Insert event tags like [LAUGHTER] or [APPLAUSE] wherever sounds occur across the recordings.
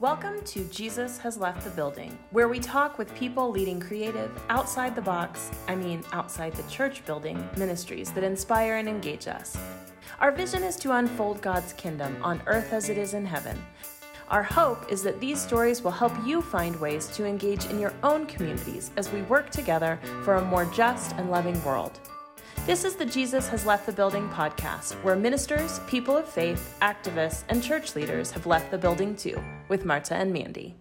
Welcome to Jesus Has Left the Building, where we talk with people leading creative, outside the box, I mean, outside the church building, ministries that inspire and engage us. Our vision is to unfold God's kingdom on earth as it is in heaven. Our hope is that these stories will help you find ways to engage in your own communities as we work together for a more just and loving world. This is the Jesus Has Left the Building podcast, where ministers, people of faith, activists, and church leaders have left the building too, with Marta and Mandy.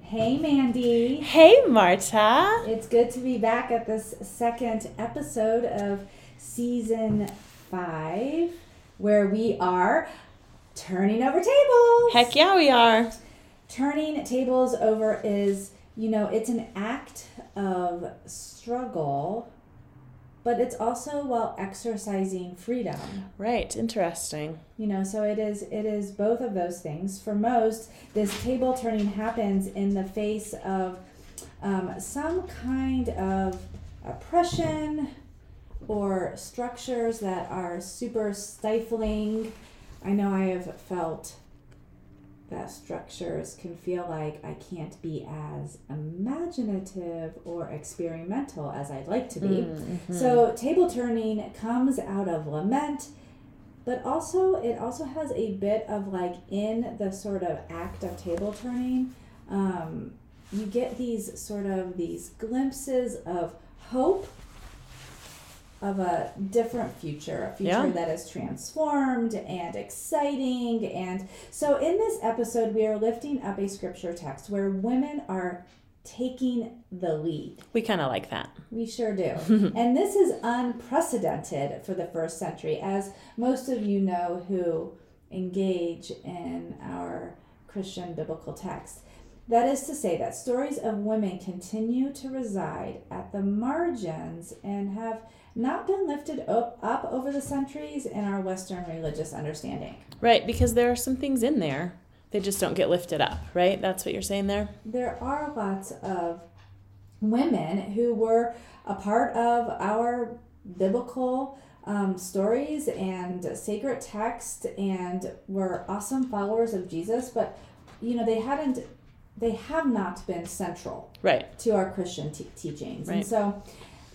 Hey, Mandy. Hey, Marta. It's good to be back at this second episode of season five, where we are turning over tables. Heck yeah, we are. Turning tables over is, you know, it's an act of struggle but it's also while exercising freedom. Right, interesting. You know, so it is it is both of those things. For most, this table turning happens in the face of um, some kind of oppression or structures that are super stifling. I know I have felt that structures can feel like I can't be as imaginative or experimental as I'd like to be. Mm-hmm. So table turning comes out of lament, but also it also has a bit of like in the sort of act of table turning, um, you get these sort of these glimpses of hope of a different future, a future yeah. that is transformed and exciting. And so, in this episode, we are lifting up a scripture text where women are taking the lead. We kind of like that. We sure do. [LAUGHS] and this is unprecedented for the first century, as most of you know who engage in our Christian biblical text. That is to say, that stories of women continue to reside at the margins and have not been lifted up, up over the centuries in our Western religious understanding. Right, because there are some things in there. They just don't get lifted up, right? That's what you're saying there? There are lots of women who were a part of our biblical um, stories and sacred text and were awesome followers of Jesus, but you know they hadn't, they have not been central, right, to our Christian te- teachings, right. and so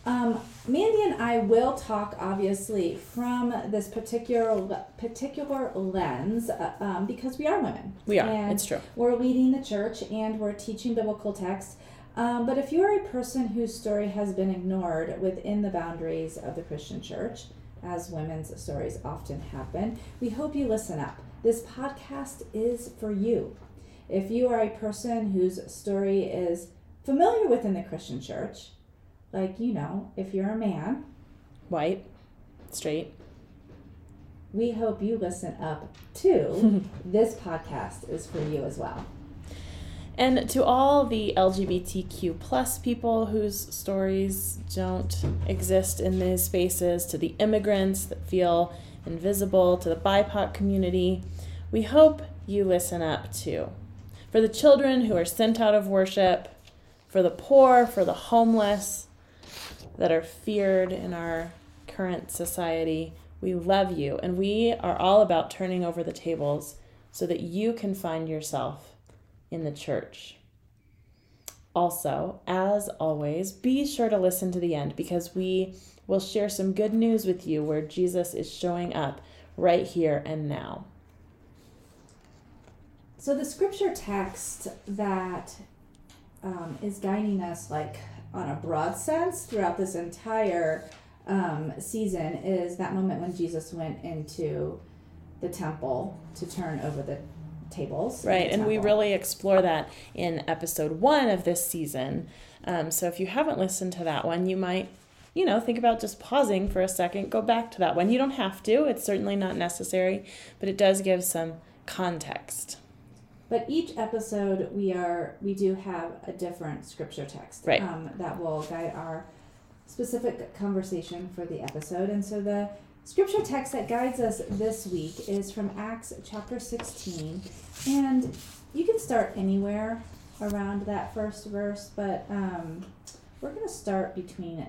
um, Mandy and I will talk, obviously, from this particular particular lens, uh, um, because we are women. We are. And it's true. We're leading the church and we're teaching biblical texts. Um, but if you are a person whose story has been ignored within the boundaries of the Christian church, as women's stories often happen, we hope you listen up. This podcast is for you. If you are a person whose story is familiar within the Christian church, like, you know, if you're a man, white, straight, we hope you listen up too. [LAUGHS] this podcast is for you as well. And to all the LGBTQ plus people whose stories don't exist in these spaces, to the immigrants that feel invisible, to the BIPOC community, we hope you listen up too. For the children who are sent out of worship, for the poor, for the homeless, that are feared in our current society. We love you, and we are all about turning over the tables so that you can find yourself in the church. Also, as always, be sure to listen to the end because we will share some good news with you where Jesus is showing up right here and now. So, the scripture text that um, is guiding us, like on a broad sense throughout this entire um, season is that moment when Jesus went into the temple to turn over the tables. Right, and we really explore that in episode one of this season. Um, so if you haven't listened to that one, you might, you know, think about just pausing for a second, go back to that one. You don't have to, it's certainly not necessary, but it does give some context. But each episode, we are we do have a different scripture text right. um, that will guide our specific conversation for the episode. And so the scripture text that guides us this week is from Acts chapter 16. And you can start anywhere around that first verse, but um, we're going to start between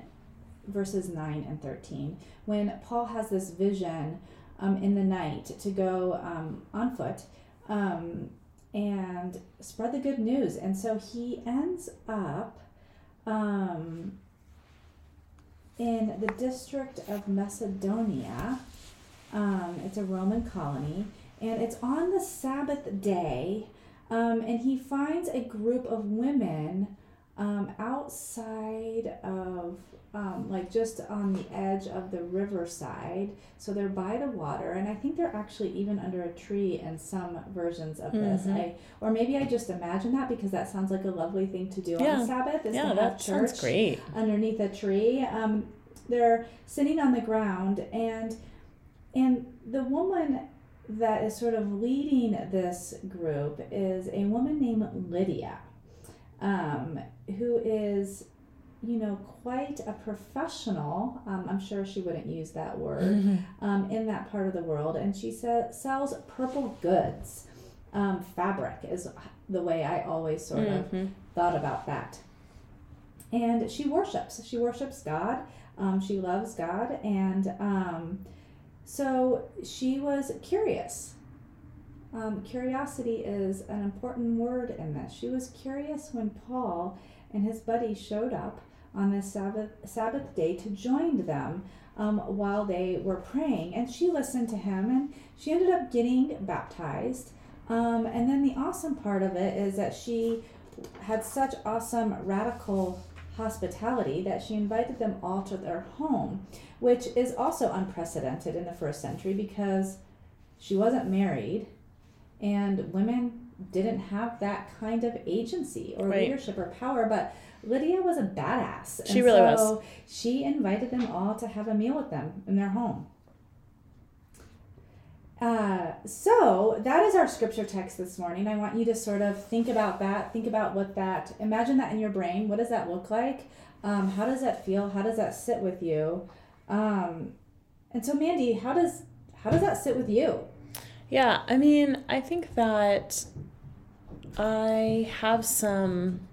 verses 9 and 13 when Paul has this vision um, in the night to go um, on foot. And spread the good news. And so he ends up um, in the district of Macedonia. Um, it's a Roman colony, and it's on the Sabbath day. Um, and he finds a group of women um, outside of um, like just on the edge of the riverside. So they're by the water, and I think they're actually even under a tree in some versions of this. Mhm. I or maybe I just imagine that because that sounds like a lovely thing to do on Yeah. the Sabbath. Is yeah, to have that church great. underneath a tree. Um, they're sitting on the ground, and and the woman that is sort of leading this group is a woman named Lydia, um, who is, you know, quite a professional. Um, I'm sure she wouldn't use that word um, in that part of the world, and she sa- sells purple goods. Um, fabric is the way I always sort of Mhm. thought about that. And she worships. She worships God. Um, she loves God. And um, so she was curious. Um, curiosity is an important word in this. She was curious when Paul and his buddy showed up on this Sabbath, Sabbath day to join them um, while they were praying. And she listened to him and she ended up getting baptized. Um, and then the awesome part of it is that she had such awesome radical hospitality that she invited them all to their home, which is also unprecedented in the first century because she wasn't married and women didn't have that kind of agency or Right. leadership or power. But Lydia was a badass. She really was. She invited them all to have a meal with them in their home. Uh, so that is our scripture text this morning. I want you to sort of think about that. Think about what that. Imagine that in your brain. What does that look like? Um, how does that feel? How does that sit with you? Um, and so, Mandy, how does how does that sit with you? Yeah, I mean, I think that I have some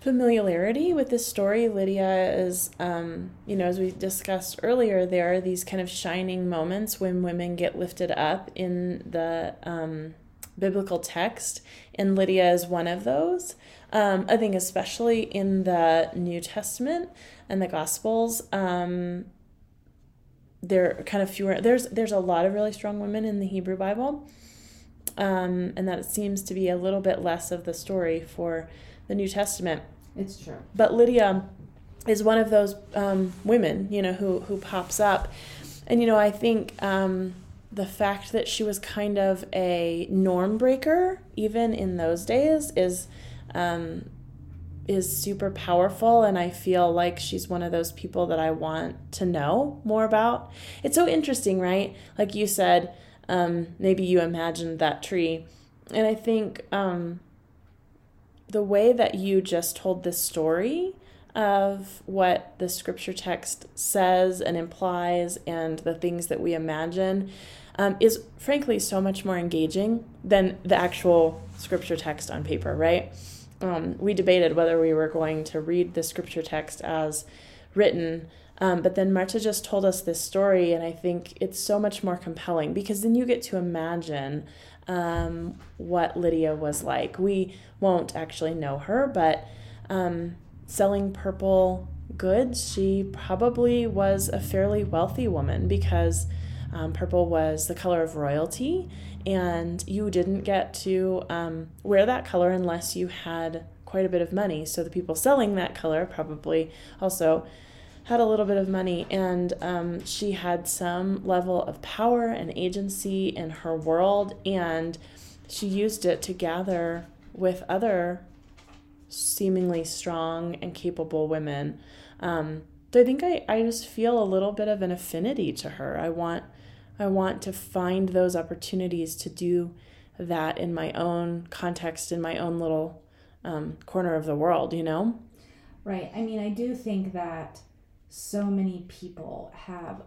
familiarity with this story. Lydia is, um, you know, as we discussed earlier, there are these kind of shining moments when women get lifted up in the um, biblical text, and Lydia is one of those. Um, I think, especially in the New Testament and the Gospels, um, there are kind of fewer. There's there's a lot of really strong women in the Hebrew Bible, um, and that seems to be a little bit less of the story for the New Testament. It's true. But Lydia is one of those um, women, you know, who who pops up, and you know, I think um, the fact that she was kind of a norm breaker, even in those days, is um, is super powerful, and I feel like she's one of those people that I want to know more about. It's so interesting, right? Like you said, um, maybe you imagined that tree, and I think. Um, the way that you just told this story of what the scripture text says and implies and the things that we imagine um, is frankly so much more engaging than the actual scripture text on paper, right? Um, we debated whether we were going to read the scripture text as written, um, but then Marta just told us this story, and I think it's so much more compelling because then you get to imagine um, what Lydia was like. We won't actually know her, but um, selling purple goods, she probably was a fairly wealthy woman because um, purple was the color of royalty, and you didn't get to um, wear that color unless you had quite a bit of money. So the people selling that color probably also had a little bit of money, and um, she had some level of power and agency in her world, and she used it to gather with other seemingly strong and capable women. Um, so I think I, I just feel a little bit of an affinity to her. I want I want to find those opportunities to do that in my own context, in my own little um, corner of the world, you know? Right. I mean, I do think that so many people have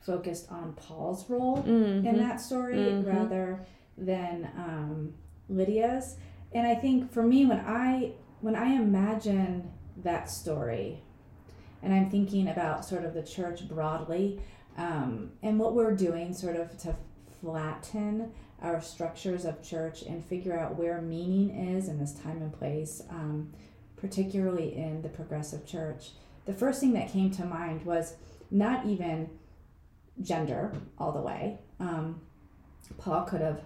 focused on Paul's role Mhm. in that story Mhm. rather than um, Lydia's. And I think for me, when I when I imagine that story, and I'm thinking about sort of the church broadly, um, and what we're doing sort of to flatten our structures of church and figure out where meaning is in this time and place, um, particularly in the progressive church, the first thing that came to mind was not even gender all the way. Um, Paul could have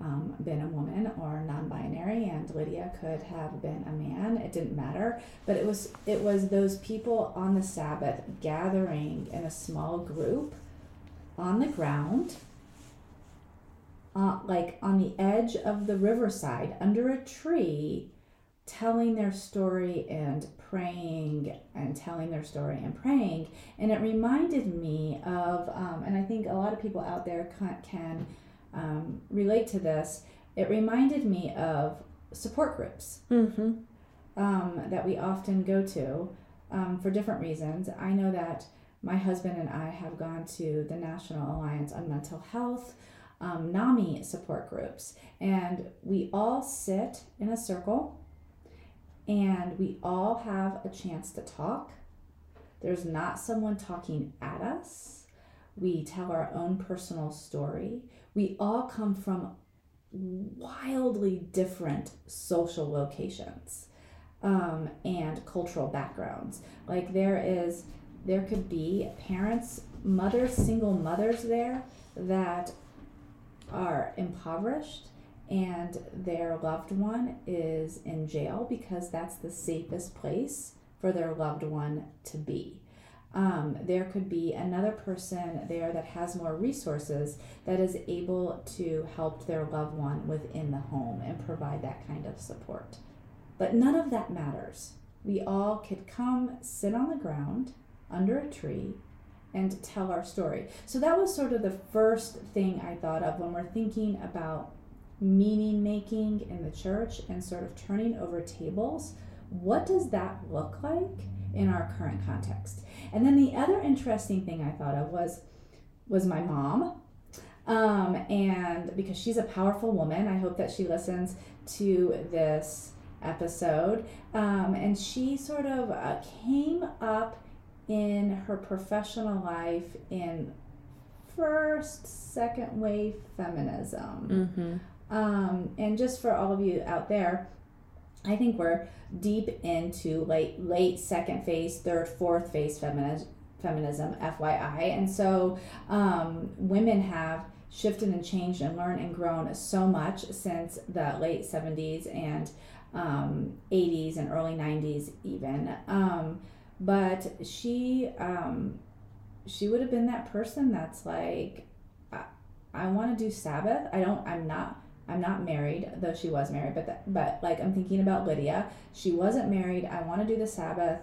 um, been a woman or non-binary, and Lydia could have been a man. It didn't matter, but it was it was those people on the Sabbath gathering in a small group on the ground, uh, like on the edge of the riverside under a tree, telling their story and praying and telling their story and praying. And it reminded me of, um, and I think a lot of people out there can, can um, relate to this. It reminded me of support groups Mm-hmm. um, that we often go to um, for different reasons. I know that my husband and I have gone to the National Alliance on Mental Health. Um, NAMI support groups, and we all sit in a circle and we all have a chance to talk. There's not someone talking at us. We tell our own personal story. We all come from wildly different social locations um, and cultural backgrounds. Like there is, there could be parents, mothers, single mothers there that are impoverished and their loved one is in jail because that's the safest place for their loved one to be. Um, there could be another person there that has more resources that is able to help their loved one within the home and provide that kind of support. But none of that matters. We all could come sit on the ground under a tree and tell our story. So that was sort of the first thing I thought of when we're thinking about meaning making in the church and sort of turning over tables. What does that look like in our current context? And then the other interesting thing I thought of was was my mom. Um, and because she's a powerful woman, I hope that she listens to this episode. Um, and she sort of uh, came up in her professional life in first, second wave feminism. Mm-hmm. Um, and just for all of you out there, I think we're deep into late late second phase, third, fourth phase feminism, feminism, FYI. And so um, women have shifted and changed and learned and grown so much since the late 70s and um, 80s and early 90s even. Um, but she um, she would have been that person that's like, I, I want to do Sabbath. I don't. I'm not. I'm not married, though she was married. But but like I'm thinking about Lydia. She wasn't married. I want to do the Sabbath.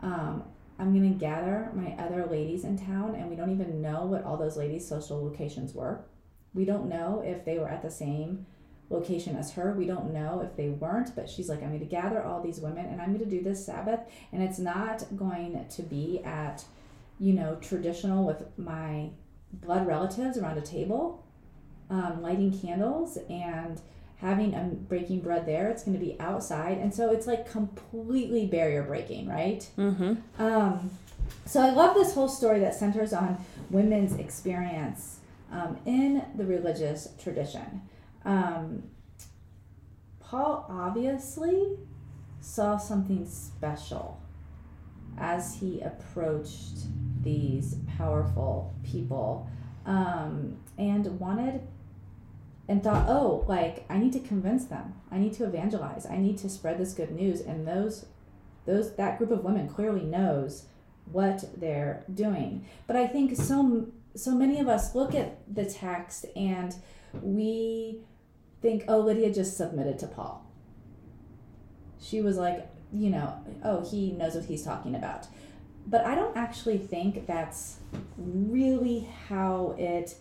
Um, I'm gonna gather my other ladies in town, and we don't even know what all those ladies' social locations were. We don't know if they were at the same location as her. We don't know if they weren't, but she's like, I'm to gather all these women and I'm to do this Sabbath. And it's not going to be at, you know, traditional with my blood relatives around a table, um, lighting candles and having a breaking bread there. It's going to be outside. And so it's like completely barrier breaking, right? Mm-hmm. Um, so I love this whole story that centers on women's experience um, in the religious tradition. Um, Paul obviously saw something special as he approached these powerful people um, and wanted and thought, oh, like I need to convince them. I need to evangelize. I need to spread this good news. And those, those that group of women clearly knows what they're doing. But I think so so many of us look at the text and we think, oh, Lydia just submitted to Paul. She was like, you know, oh, he knows what he's talking about. But I don't actually think that's really how it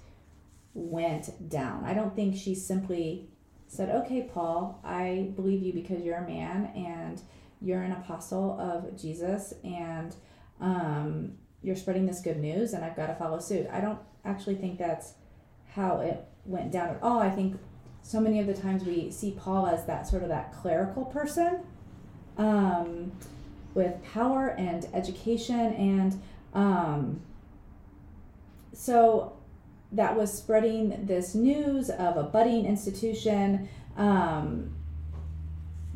went down. I don't think she simply said, okay, Paul, I believe you because you're a man and you're an apostle of Jesus and um, you're spreading this good news and I've got to follow suit. I don't actually think that's how it went down at all. I think so many of the times we see Paul as that sort of that clerical person um, with power and education and um, so that was spreading this news of a budding institution. Um,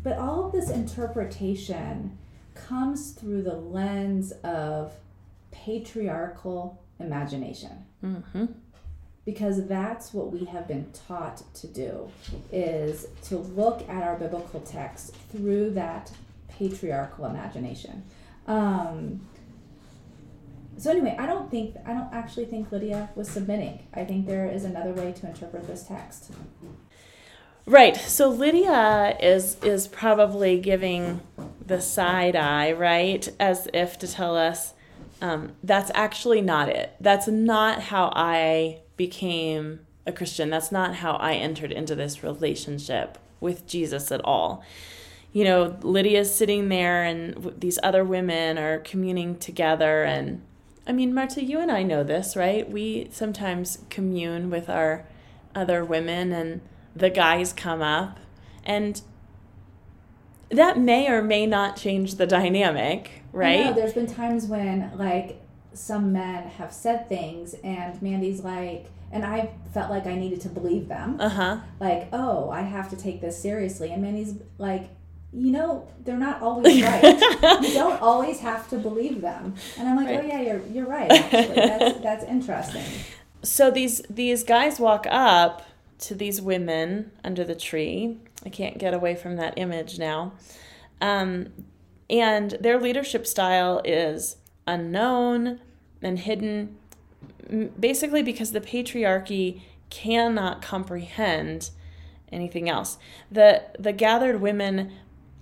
but all of this interpretation comes through the lens of patriarchal imagination. Mm-hmm. Because that's what we have been taught to do is to look at our biblical text through that patriarchal imagination. Um, so anyway, I don't think I don't actually think Lydia was submitting. I think there is another way to interpret this text. Right. So Lydia is is probably giving the side eye, right, as if to tell us um, that's actually not it. That's not how I became a Christian. That's not how I entered into this relationship with Jesus at all. You know, Lydia's sitting there, and these other women are communing together, and I mean, Marta, you and I know this, right? We sometimes commune with our other women, and the guys come up, and that may or may not change the dynamic, right? Know, there's been times when, like, some men have said things, and Mandy's like, and I felt like I needed to believe them. Uh huh. Like, oh, I have to take this seriously. And Mandy's like, you know, they're not [LAUGHS] always right. you don't [LAUGHS] always have to believe them. And I'm like, right. oh yeah, you're you're right. Actually, that's [LAUGHS] that's interesting. So these these guys walk up to these women under the tree. I can't get away from that image now. Um, and their leadership style is unknown and hidden, basically because the patriarchy cannot comprehend anything else. The the gathered women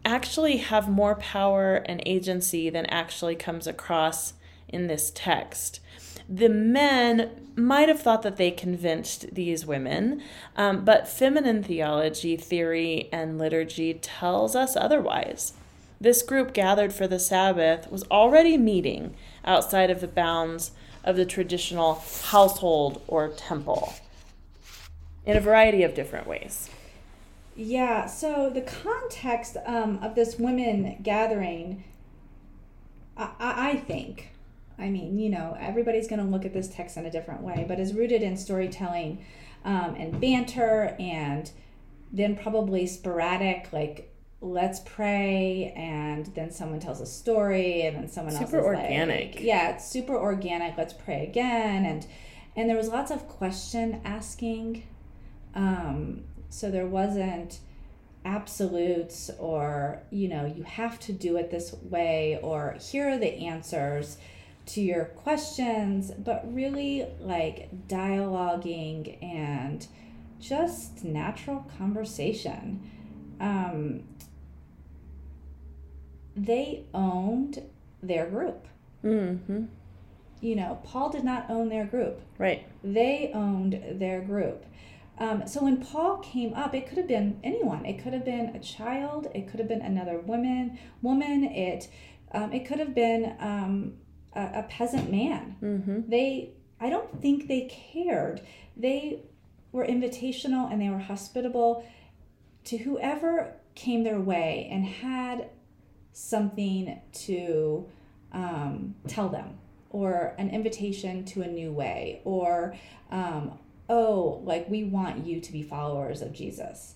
actually have more power and agency than actually comes across in this text. The men might have thought that they convinced these women, um, but feminine theology, theory, and liturgy tells us otherwise. This group gathered for the Sabbath was already meeting outside of the bounds of the traditional household or temple in a variety of different ways. Yeah, so the context um, of this women gathering, I, I think, I mean, you know, everybody's going to look at this text in a different way, but is rooted in storytelling um, and banter and then probably sporadic, like, let's pray, and then someone tells a story, and then someone super else Super organic. Like, yeah, it's super organic. Let's pray again. And, and there was lots of question asking. Um, so there wasn't absolutes or, you know, you have to do it this way or here are the answers to your questions, but really like dialoguing and just natural conversation. Um, they owned their group. Mm-hmm. You know, Paul did not own their group. Right. They owned their group. Um, so when Paul came up, it could have been anyone. It could have been a child. It could have been another woman. Woman. It. Um, it could have been um, a, a, peasant man. Mm-hmm. They. I don't think they cared. They were invitational and they were hospitable to whoever came their way and had something to um, tell them or an invitation to a new way or um, oh, like we want you to be followers of Jesus.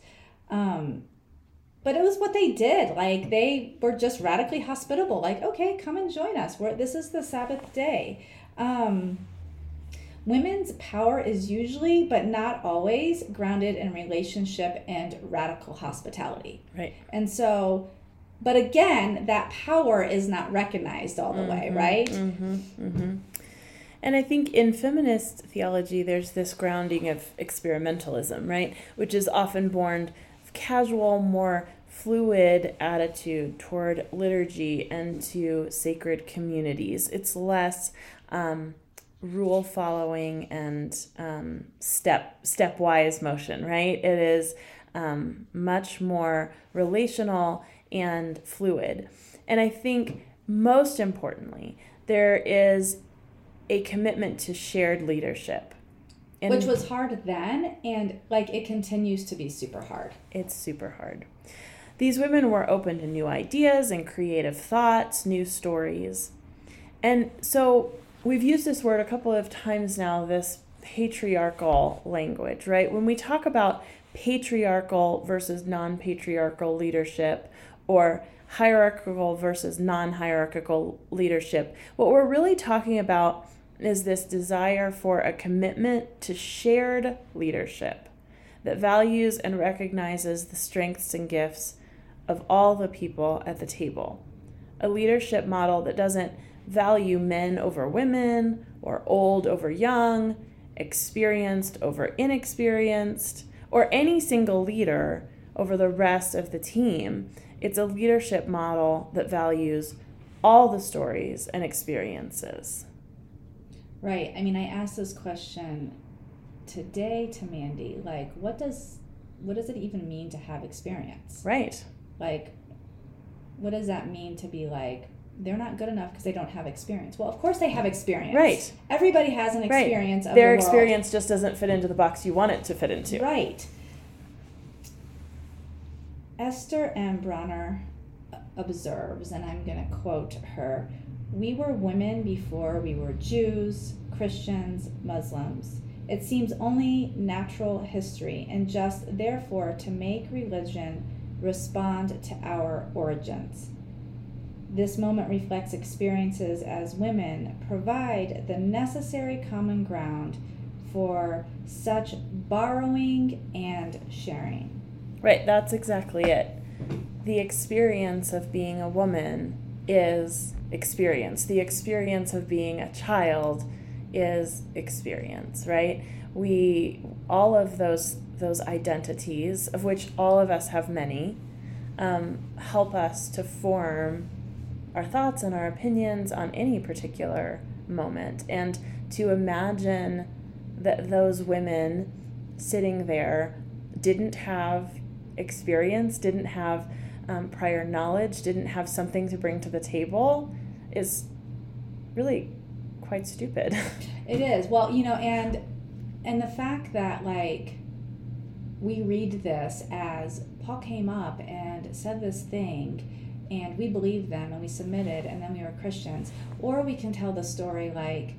Um, but it was what they did. Like they were just radically hospitable. Like, okay, come and join us. We're, this is the Sabbath day. Um, women's power is usually, but not always, grounded in relationship and radical hospitality. Right. And so, but again, that power is not recognized all the mm-hmm, way, right? Mm-hmm, mm-hmm. And I think in feminist theology, there's this grounding of experimentalism, right? Which is often born of casual, more fluid attitude toward liturgy and to sacred communities. It's less um, rule following and um, step stepwise motion, right? It is um, much more relational and fluid. And I think most importantly, there is a commitment to shared leadership. And Which was hard then, and like it continues to be super hard. It's super hard. These women were open to new ideas and creative thoughts, new stories. And so we've used this word a couple of times now this patriarchal language, right? When we talk about patriarchal versus non patriarchal leadership or hierarchical versus non hierarchical leadership, what we're really talking about is this desire for a commitment to shared leadership that values and recognizes the strengths and gifts of all the people at the table. A leadership model that doesn't value men over women or old over young, experienced over inexperienced, or any single leader over the rest of the team. It's a leadership model that values all the stories and experiences. Right. I mean, I asked this question today to Mandy, like what does what does it even mean to have experience? Right. Like what does that mean to be like they're not good enough because they don't have experience. Well, of course they have experience. Right. Everybody has an experience right. of Their the experience just doesn't fit into the box you want it to fit into. Right. Esther M. Broner observes, and I'm going to quote her We were women before we were Jews, Christians, Muslims. It seems only natural history and just therefore to make religion respond to our origins. This moment reflects experiences as women provide the necessary common ground for such borrowing and sharing. Right, that's exactly it. The experience of being a woman is experience. The experience of being a child is experience, right? We all of those those identities, of which all of us have many, um, help us to form our thoughts and our opinions on any particular moment and to imagine that those women sitting there didn't have experience, didn't have um, prior knowledge, didn't have something to bring to the table is really quite stupid. [LAUGHS] It is. Well, you know, and and the fact that like we read this as Paul came up and said this thing and we believed them and we submitted and then we were Christians. Or we can tell the story like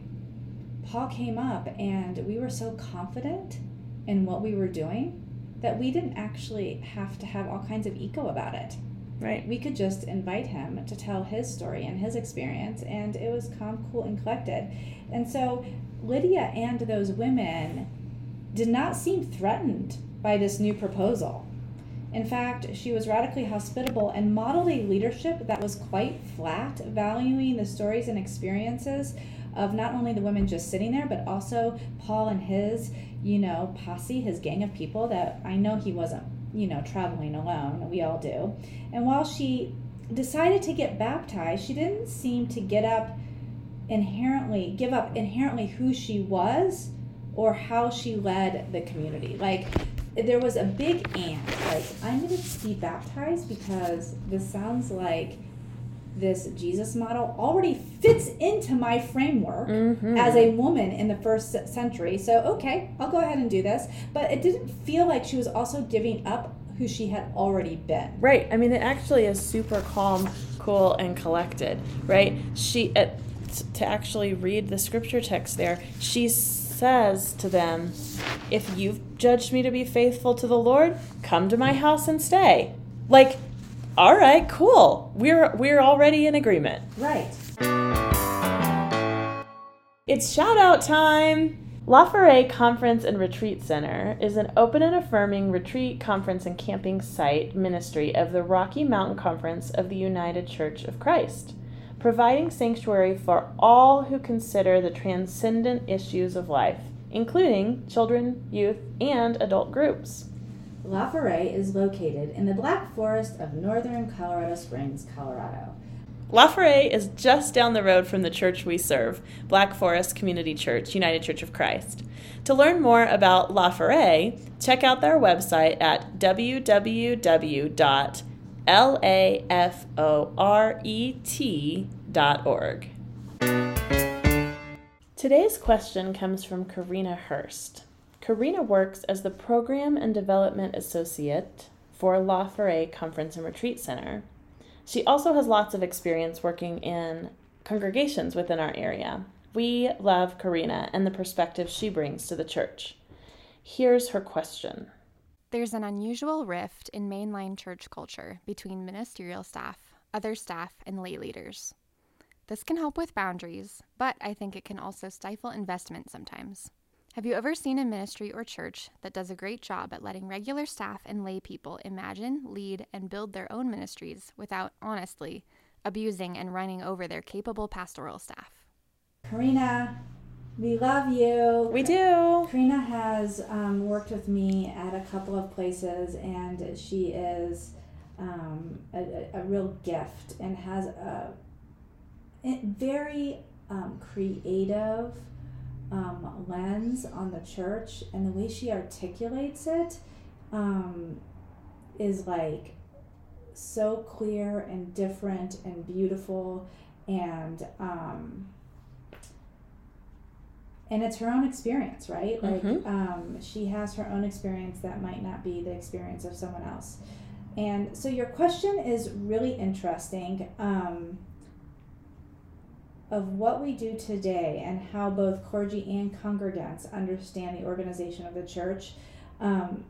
Paul came up and we were so confident in what we were doing that we didn't actually have to have all kinds of ego about it. Right. We could just invite him to tell his story and his experience, and it was calm, cool, and collected. And so Lydia and those women did not seem threatened by this new proposal. In fact, she was radically hospitable and modeled a leadership that was quite flat, valuing the stories and experiences of not only the women just sitting there, but also Paul and his, you know, posse, his gang of people that I know he wasn't, you know, traveling alone. We all do. And while she decided to get baptized, she didn't seem to get up inherently, give up inherently who she was or how she led the community. Like, there was a big and. Like, I'm going to be baptized because this sounds like this Jesus model already fits into my framework Mhm. as a woman in the first century. So, okay, I'll go ahead and do this. But it didn't feel like she was also giving up who she had already been. Right. I mean, it actually is super calm, cool, and collected, right? She, uh, t- to actually read the scripture text there, she says to them, If you've judged me to be faithful to the Lord, come to my house and stay. Like, all right, cool. We're we're already in agreement. Right. It's shout out time! La Forêt Conference and Retreat Center is an open and affirming retreat, conference, and camping site ministry of the Rocky Mountain Conference of the United Church of Christ, providing sanctuary for all who consider the transcendent issues of life, including children, youth, and adult groups. La Forêt is located in the Black Forest of northern Colorado Springs, Colorado. La Forêt is just down the road from the church we serve, Black Forest Community Church, United Church of Christ. To learn more about La Forêt, check out their website at www.laforet.org. Today's question comes from Karina Hurst. Karina works as the Program and Development Associate for La Forêt Conference and Retreat Center. She also has lots of experience working in congregations within our area. We love Karina and the perspective she brings to the church. Here's her question There's an unusual rift in mainline church culture between ministerial staff, other staff, and lay leaders. This can help with boundaries, but I think it can also stifle investment sometimes. Have you ever seen a ministry or church that does a great job at letting regular staff and lay people imagine, lead, and build their own ministries without, honestly, abusing and running over their capable pastoral staff? Karina, we love you. We do. Karina has um, worked with me at a couple of places, and she is um, a, a, real gift and has a, a very um, creative um, lens on the church, and the way she articulates it um, is like so clear and different and beautiful and um, and it's her own experience right like Mhm. um, she has her own experience that might not be the experience of someone else and so your question is really interesting um, of what we do today and how both clergy and congregants understand the organization of the church um,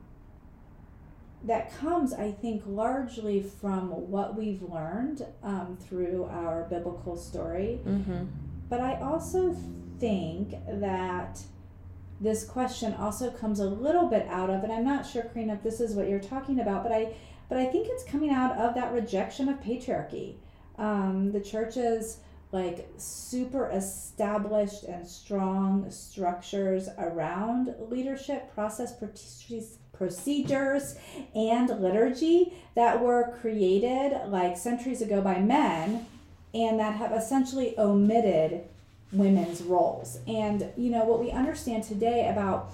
that comes i think largely from what we've learned um, through our biblical story Mm-hmm. but I also think that this question also comes a little bit out of, and I'm not sure, Karina, if this is what you're talking about, but I, but I think it's coming out of that rejection of patriarchy. Um, the church's like super established and strong structures around leadership, process, procedures, and liturgy that were created like centuries ago by men and that have essentially omitted women's roles. And you know what we understand today about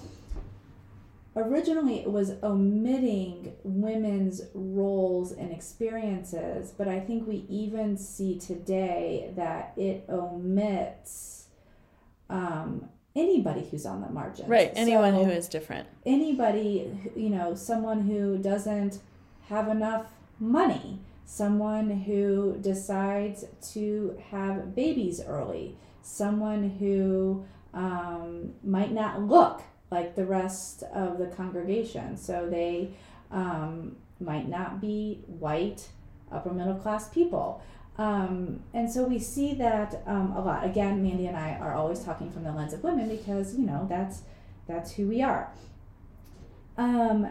originally it was omitting women's roles and experiences, but I think we even see today that it omits um, anybody who's on the margin. Right. Anyone So- who is different. anybody you know someone who doesn't have enough money someone who decides to have babies early someone who um, might not look like the rest of the congregation so they um, might not be white upper middle class people um, and so we see that um, a lot again mandy and i are always talking from the lens of women because you know that's that's who we are um,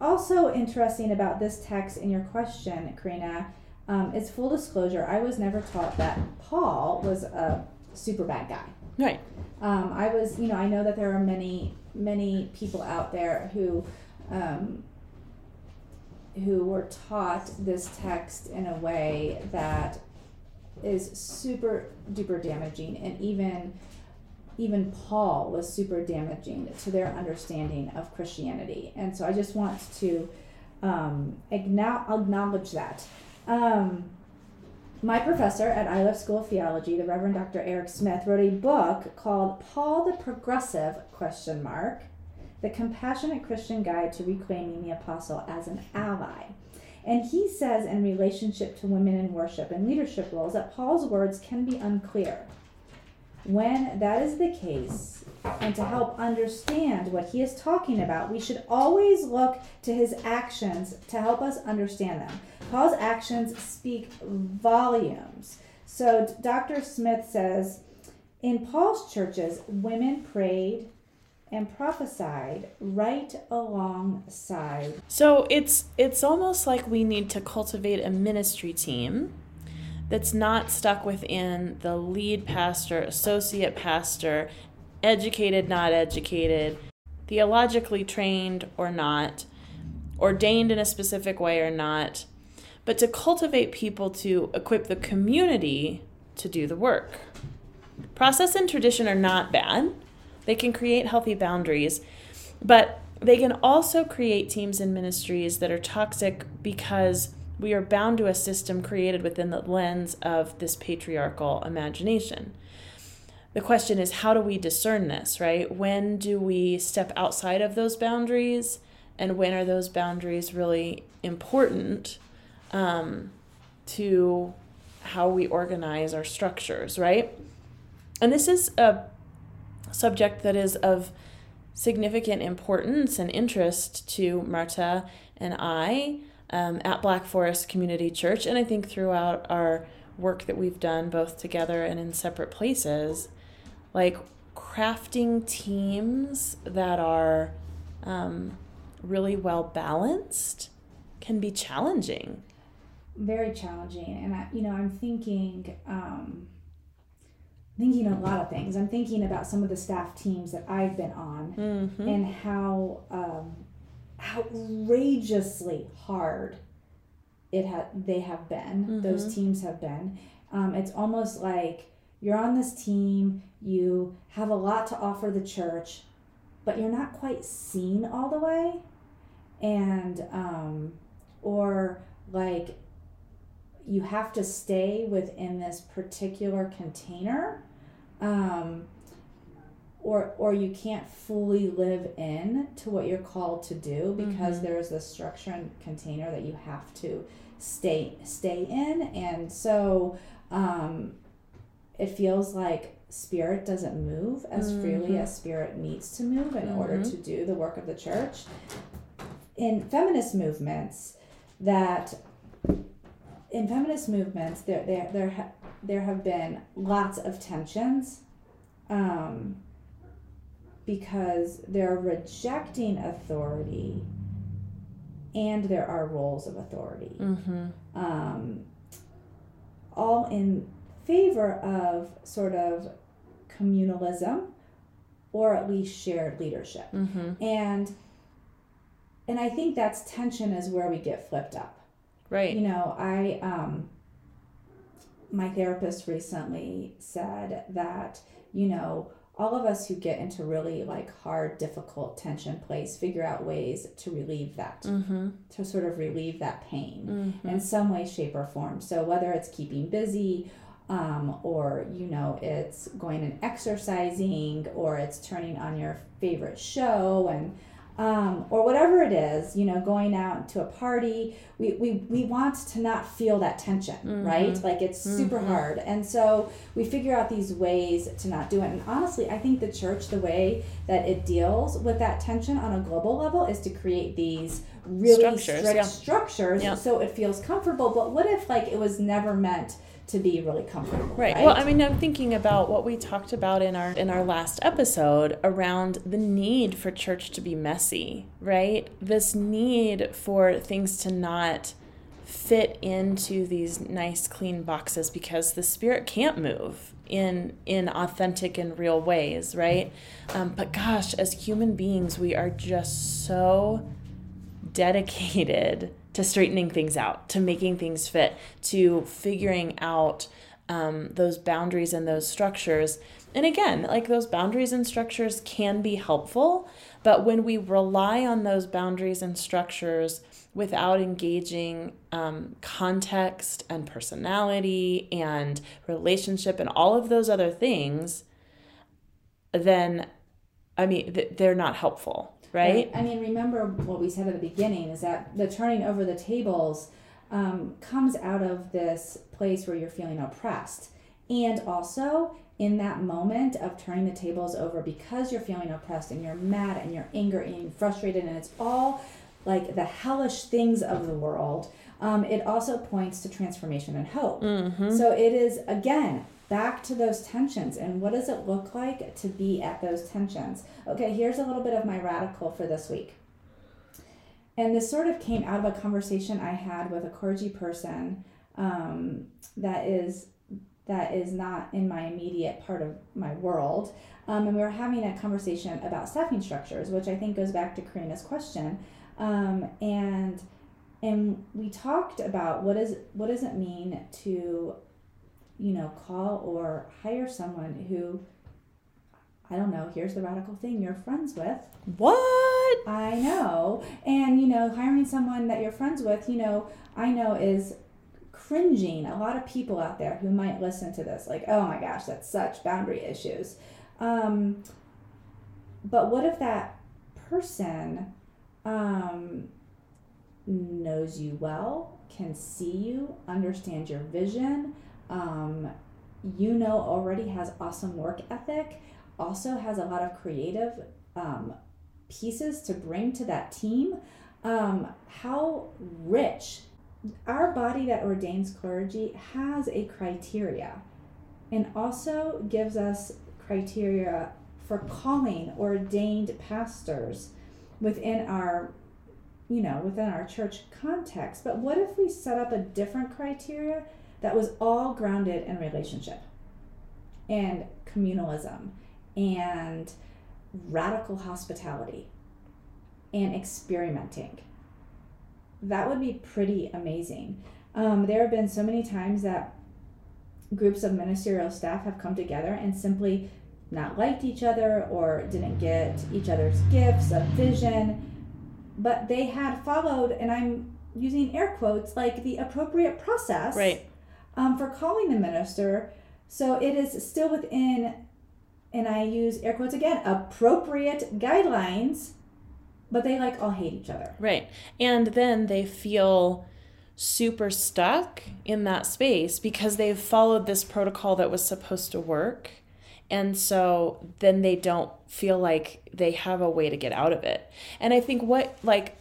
also interesting about this text in your question, Karina, um, is full disclosure. I was never taught that Paul was a super bad guy. Right. Um, I was, you know, I know that there are many, many people out there who, um, who were taught this text in a way that is super duper damaging, and even, even Paul was super damaging to their understanding of Christianity. And so I just want to um, acknowledge that. Um, my professor at Iliff School of Theology, the Reverend Dr. Eric Smith, wrote a book called Paul the Progressive question mark, The Compassionate Christian Guide to Reclaiming the Apostle as an Ally. And he says in relationship to women in worship and leadership roles that Paul's words can be unclear. When that is the case, and to help understand what he is talking about, we should always look to his actions to help us understand them. Paul's actions speak volumes. So Dr. Smith says in Paul's churches, women prayed and prophesied right alongside. So it's it's almost like we need to cultivate a ministry team that's not stuck within the lead pastor, associate pastor, educated, not educated, theologically trained or not, ordained in a specific way or not, but to cultivate people to equip the community to do the work. Process and tradition are not bad. They can create healthy boundaries, but they can also create teams and ministries that are toxic because we are bound to a system created within the lens of this patriarchal imagination. The question is, how do we discern this, right? When do we step outside of those boundaries? And when are those boundaries really important um, to how we organize our structures, right? And this is a subject that is of significant importance and interest to Marta and I um, at Black Forest Community Church, and I think throughout our work that we've done both together and in separate places, like crafting teams that are um, really well balanced can be challenging. Very challenging, and I, you know, I'm thinking. Um, thinking a lot of things. I'm thinking about some of the staff teams that I've been on Mm-hmm. and how um, outrageously hard it ha- they have been. Those Mhm. teams have been. Um, it's almost like you're on this team. You have a lot to offer the church, but you're not quite seen all the way, and um, or like you have to stay within this particular container um, or or you can't fully live in to what you're called to do because Mhm. there's this structure and container that you have to stay stay in and so um, it feels like spirit doesn't move as freely Mhm. as spirit needs to move in order Mhm. to do the work of the church in feminist movements that in feminist movements there there there ha- there have been lots of tensions um, because they're rejecting authority and there are roles of authority Mm-hmm. um, all in favor of sort of communalism or at least shared leadership Mm-hmm. and and i think that's tension is where we get flipped up Right. you know i um my therapist recently said that you know all of us who get into really like hard difficult tension place figure out ways to relieve that Mm-hmm. to sort of relieve that pain Mm-hmm. in some way shape or form so whether it's keeping busy um, or you know it's going and exercising or it's turning on your favorite show and um, or whatever it is you know going out to a party we, we, we want to not feel that tension right like it's super Mhm. hard and so we figure out these ways to not do it and honestly i think the church the way that it deals with that tension on a global level is to create these really Structures, strict yeah. structures Yeah. so it feels comfortable but what if like it was never meant to be really comfortable Right. Well, I mean, I'm thinking about what we talked about in our in our last episode around the need for church to be messy, right? This need for things to not fit into these nice clean boxes because the spirit can't move in in authentic and real ways, right? Um, but gosh, as human beings, we are just so dedicated to straightening things out, to making things fit, to figuring out um, those boundaries and those structures. And again, like those boundaries and structures can be helpful, but when we rely on those boundaries and structures without engaging um, context and personality and relationship and all of those other things, then I mean, th- they're not helpful, right? I mean, remember what we said at the beginning is that the turning over the tables um, comes out of this place where you're feeling oppressed. And also, in that moment of turning the tables over, because you're feeling oppressed and you're mad and you're angry and you're frustrated, and it's all like the hellish things of the world, um, it also points to transformation and hope. Mm-hmm. So it is, again, back to those tensions. And what does it look like to be at those tensions? Okay, here's a little bit of my radical for this week. And this sort of came out of a conversation I had with a clergy person um, that is that is not in my immediate part of my world. Um, and we were having a conversation about staffing structures, which I think goes back to Karina's question. Um, and and we talked about what is what does it mean to you know call or hire someone who I don't know, here's the radical thing you're friends with. What? I know. And, you know, hiring someone that you're friends with, you know, I know is cringing. A lot of people out there who might listen to this, like, oh my gosh, that's such boundary issues. Um, but what if that person um, knows you well, can see you, understand your vision, um, you know already has awesome work ethic, also has a lot of creative um, pieces to bring to that team, um, how rich our body that ordains clergy has a criteria and also gives us criteria for calling ordained pastors within our you know within our church context. But what if we set up a different criteria that was all grounded in relationship and communalism and radical hospitality and experimenting that would be pretty amazing um, there have been so many times that groups of ministerial staff have come together and simply not liked each other or didn't get each other's gifts of vision, but they had followed, and I'm using air quotes, like the appropriate process right. Um, for calling the minister. So it is still within, and I use air quotes again, appropriate guidelines, but they like all hate each other. Right. And then they feel super stuck in that space because they've followed this protocol that was supposed to work and so then they don't feel like they have a way to get out of it and i think what like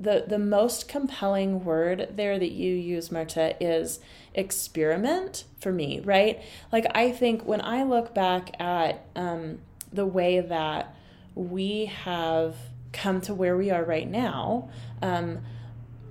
the the most compelling word there that you use marta is experiment for me right? Like i think when i look back at um, the way that we have come to where we are right now um,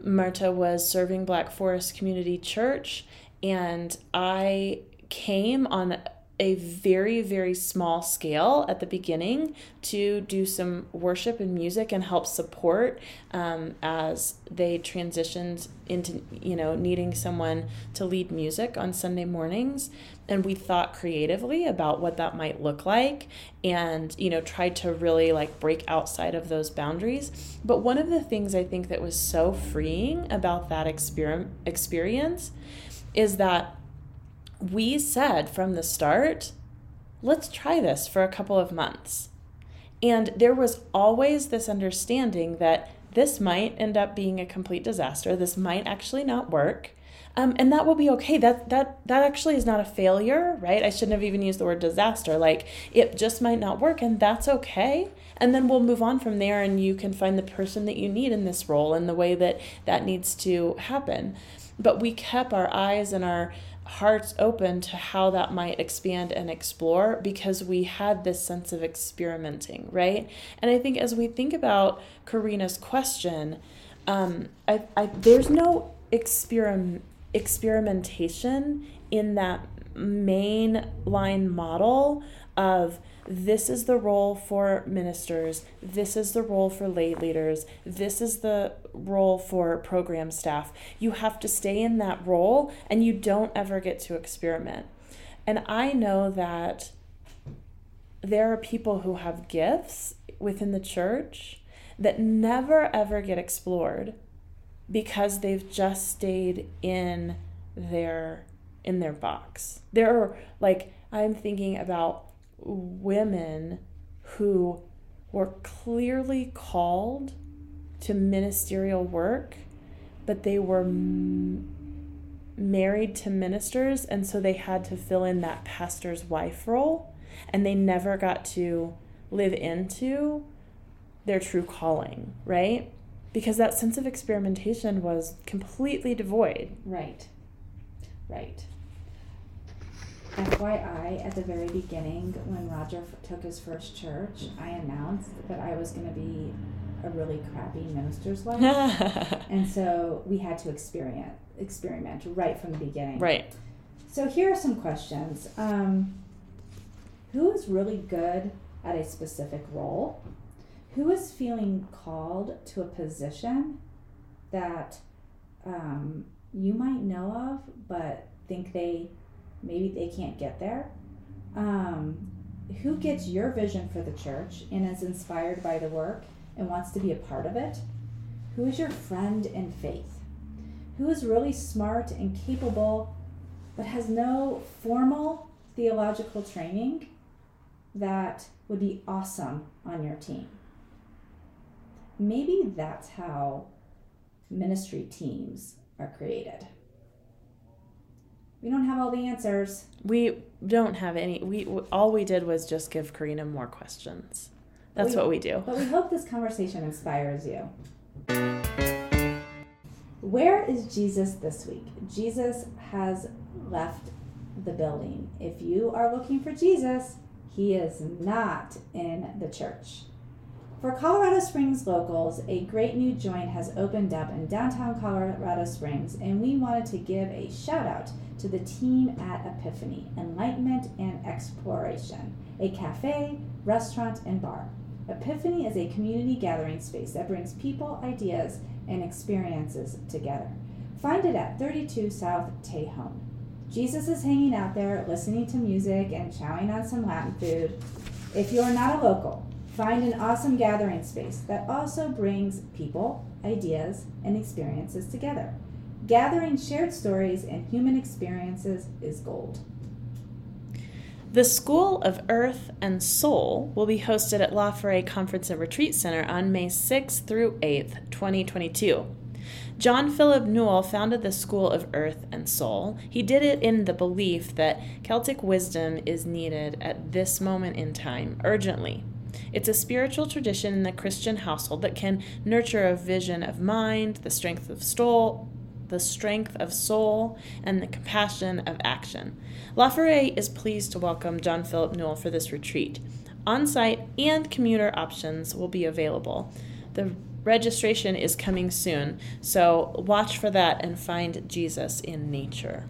marta was serving black forest community church and i came on a very, very small scale at the beginning to do some worship and music and help support um, as they transitioned into, you know, needing someone to lead music on Sunday mornings. And we thought creatively about what that might look like and, you know, tried to really like break outside of those boundaries. But one of the things I think that was so freeing about that exper- experience is that we said from the start, let's try this for a couple of months. And there was always this understanding that this might end up being a complete disaster. This might actually not work. Um, and that will be okay. That that that actually is not a failure, right? I shouldn't have even used the word disaster. Like it just might not work, and that's okay. And then we'll move on from there, and you can find the person that you need in this role and the way that that needs to happen. But we kept our eyes and our hearts open to how that might expand and explore because we had this sense of experimenting, right? And I think as we think about Karina's question, um, I, I, there's no experiment experimentation in that main line model of this is the role for ministers, this is the role for lay leaders, this is the role for program staff. You have to stay in that role and you don't ever get to experiment. And I know that there are people who have gifts within the church that never ever get explored because they've just stayed in their in their box. There are like I'm thinking about women who were clearly called to ministerial work, but they were m- married to ministers, and so they had to fill in that pastor's wife role, and they never got to live into their true calling, right? Because that sense of experimentation was completely devoid. Right. Right. FYI, at the very beginning, when Roger f- took his first church, I announced that I was going to be a really crappy minister's wife, [LAUGHS] and so we had to experiment experiment right from the beginning. right. So here are some questions. Um, who is really good at a specific role? Who is feeling called to a position that um, you might know of, but think they maybe they can't get there? Um, who gets your vision for the church and is inspired by the work and wants to be a part of it? Who is your friend in faith? Who is really smart and capable but has no formal theological training that would be awesome on your team? Maybe that's how ministry teams are created. We don't have all the answers. We don't have any. We all we did was just give Karina more questions. That's we, what we do. But we hope this conversation inspires you. Where is Jesus this week? Jesus has left the building. If you are looking for Jesus, he is not in the church. For Colorado Springs locals, a great new joint has opened up in downtown Colorado Springs, and we wanted to give a shout out to the team at Epiphany Enlightenment and Exploration, a cafe, restaurant, and bar. Epiphany is a community gathering space that brings people, ideas, and experiences together. Find it at 32 South Tejon. Jesus is hanging out there listening to music and chowing on some Latin food. If you are not a local, find an awesome gathering space that also brings people, ideas, and experiences together. Gathering shared stories and human experiences is gold. The School of Earth and Soul will be hosted at La Forêt Conference and Retreat Center on May 6th through 8th, 2022. John Philip Newell founded the School of Earth and Soul. He did it in the belief that Celtic wisdom is needed at this moment in time, urgently. It's a spiritual tradition in the Christian household that can nurture a vision of mind, the strength of soul, the strength of soul, and the compassion of action. La Forêt is pleased to welcome John Philip Newell for this retreat. On site and commuter options will be available. The registration is coming soon, so watch for that and find Jesus in nature.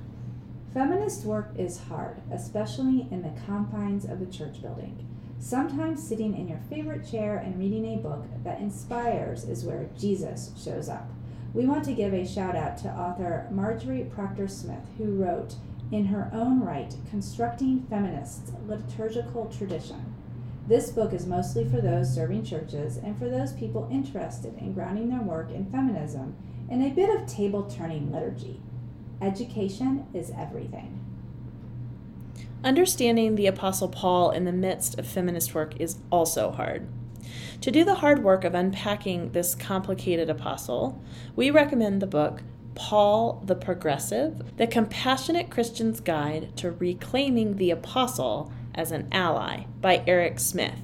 Feminist work is hard, especially in the confines of a church building. Sometimes sitting in your favorite chair and reading a book that inspires is where Jesus shows up. We want to give a shout out to author Marjorie Procter Smith, who wrote, in her own rite, Constructing Feminists Liturgical Tradition. This book is mostly for those serving churches and for those people interested in grounding their work in feminism in a bit of table turning liturgy. Education is everything. Understanding the Apostle Paul in the midst of feminist work is also hard. To do the hard work of unpacking this complicated apostle, we recommend the book Paul the Progressive The Compassionate Christian's Guide to Reclaiming the Apostle as an Ally by Eric Smith,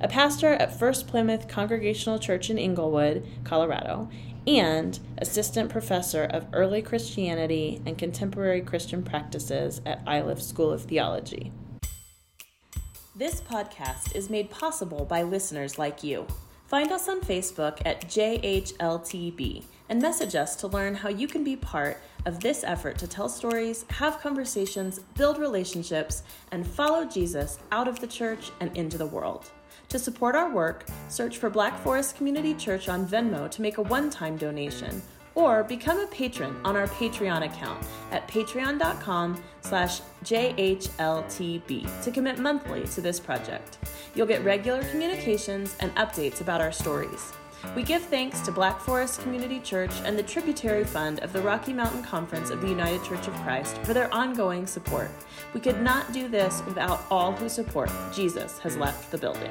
a pastor at First Plymouth Congregational Church in Englewood, Colorado, and assistant professor of early Christianity and contemporary Christian practices at Iliff School of Theology. This podcast is made possible by listeners like you. Find us on Facebook at JHLTB and message us to learn how you can be part of this effort to tell stories, have conversations, build relationships, and follow Jesus out of the church and into the world. To support our work, search for Black Forest Community Church on Venmo to make a one time donation or become a patron on our Patreon account at patreon.com slash jhltb to commit monthly to this project. You'll get regular communications and updates about our stories. We give thanks to Black Forest Community Church and the Tributary Fund of the Rocky Mountain Conference of the United Church of Christ for their ongoing support. We could not do this without all who support. Jesus has left the building.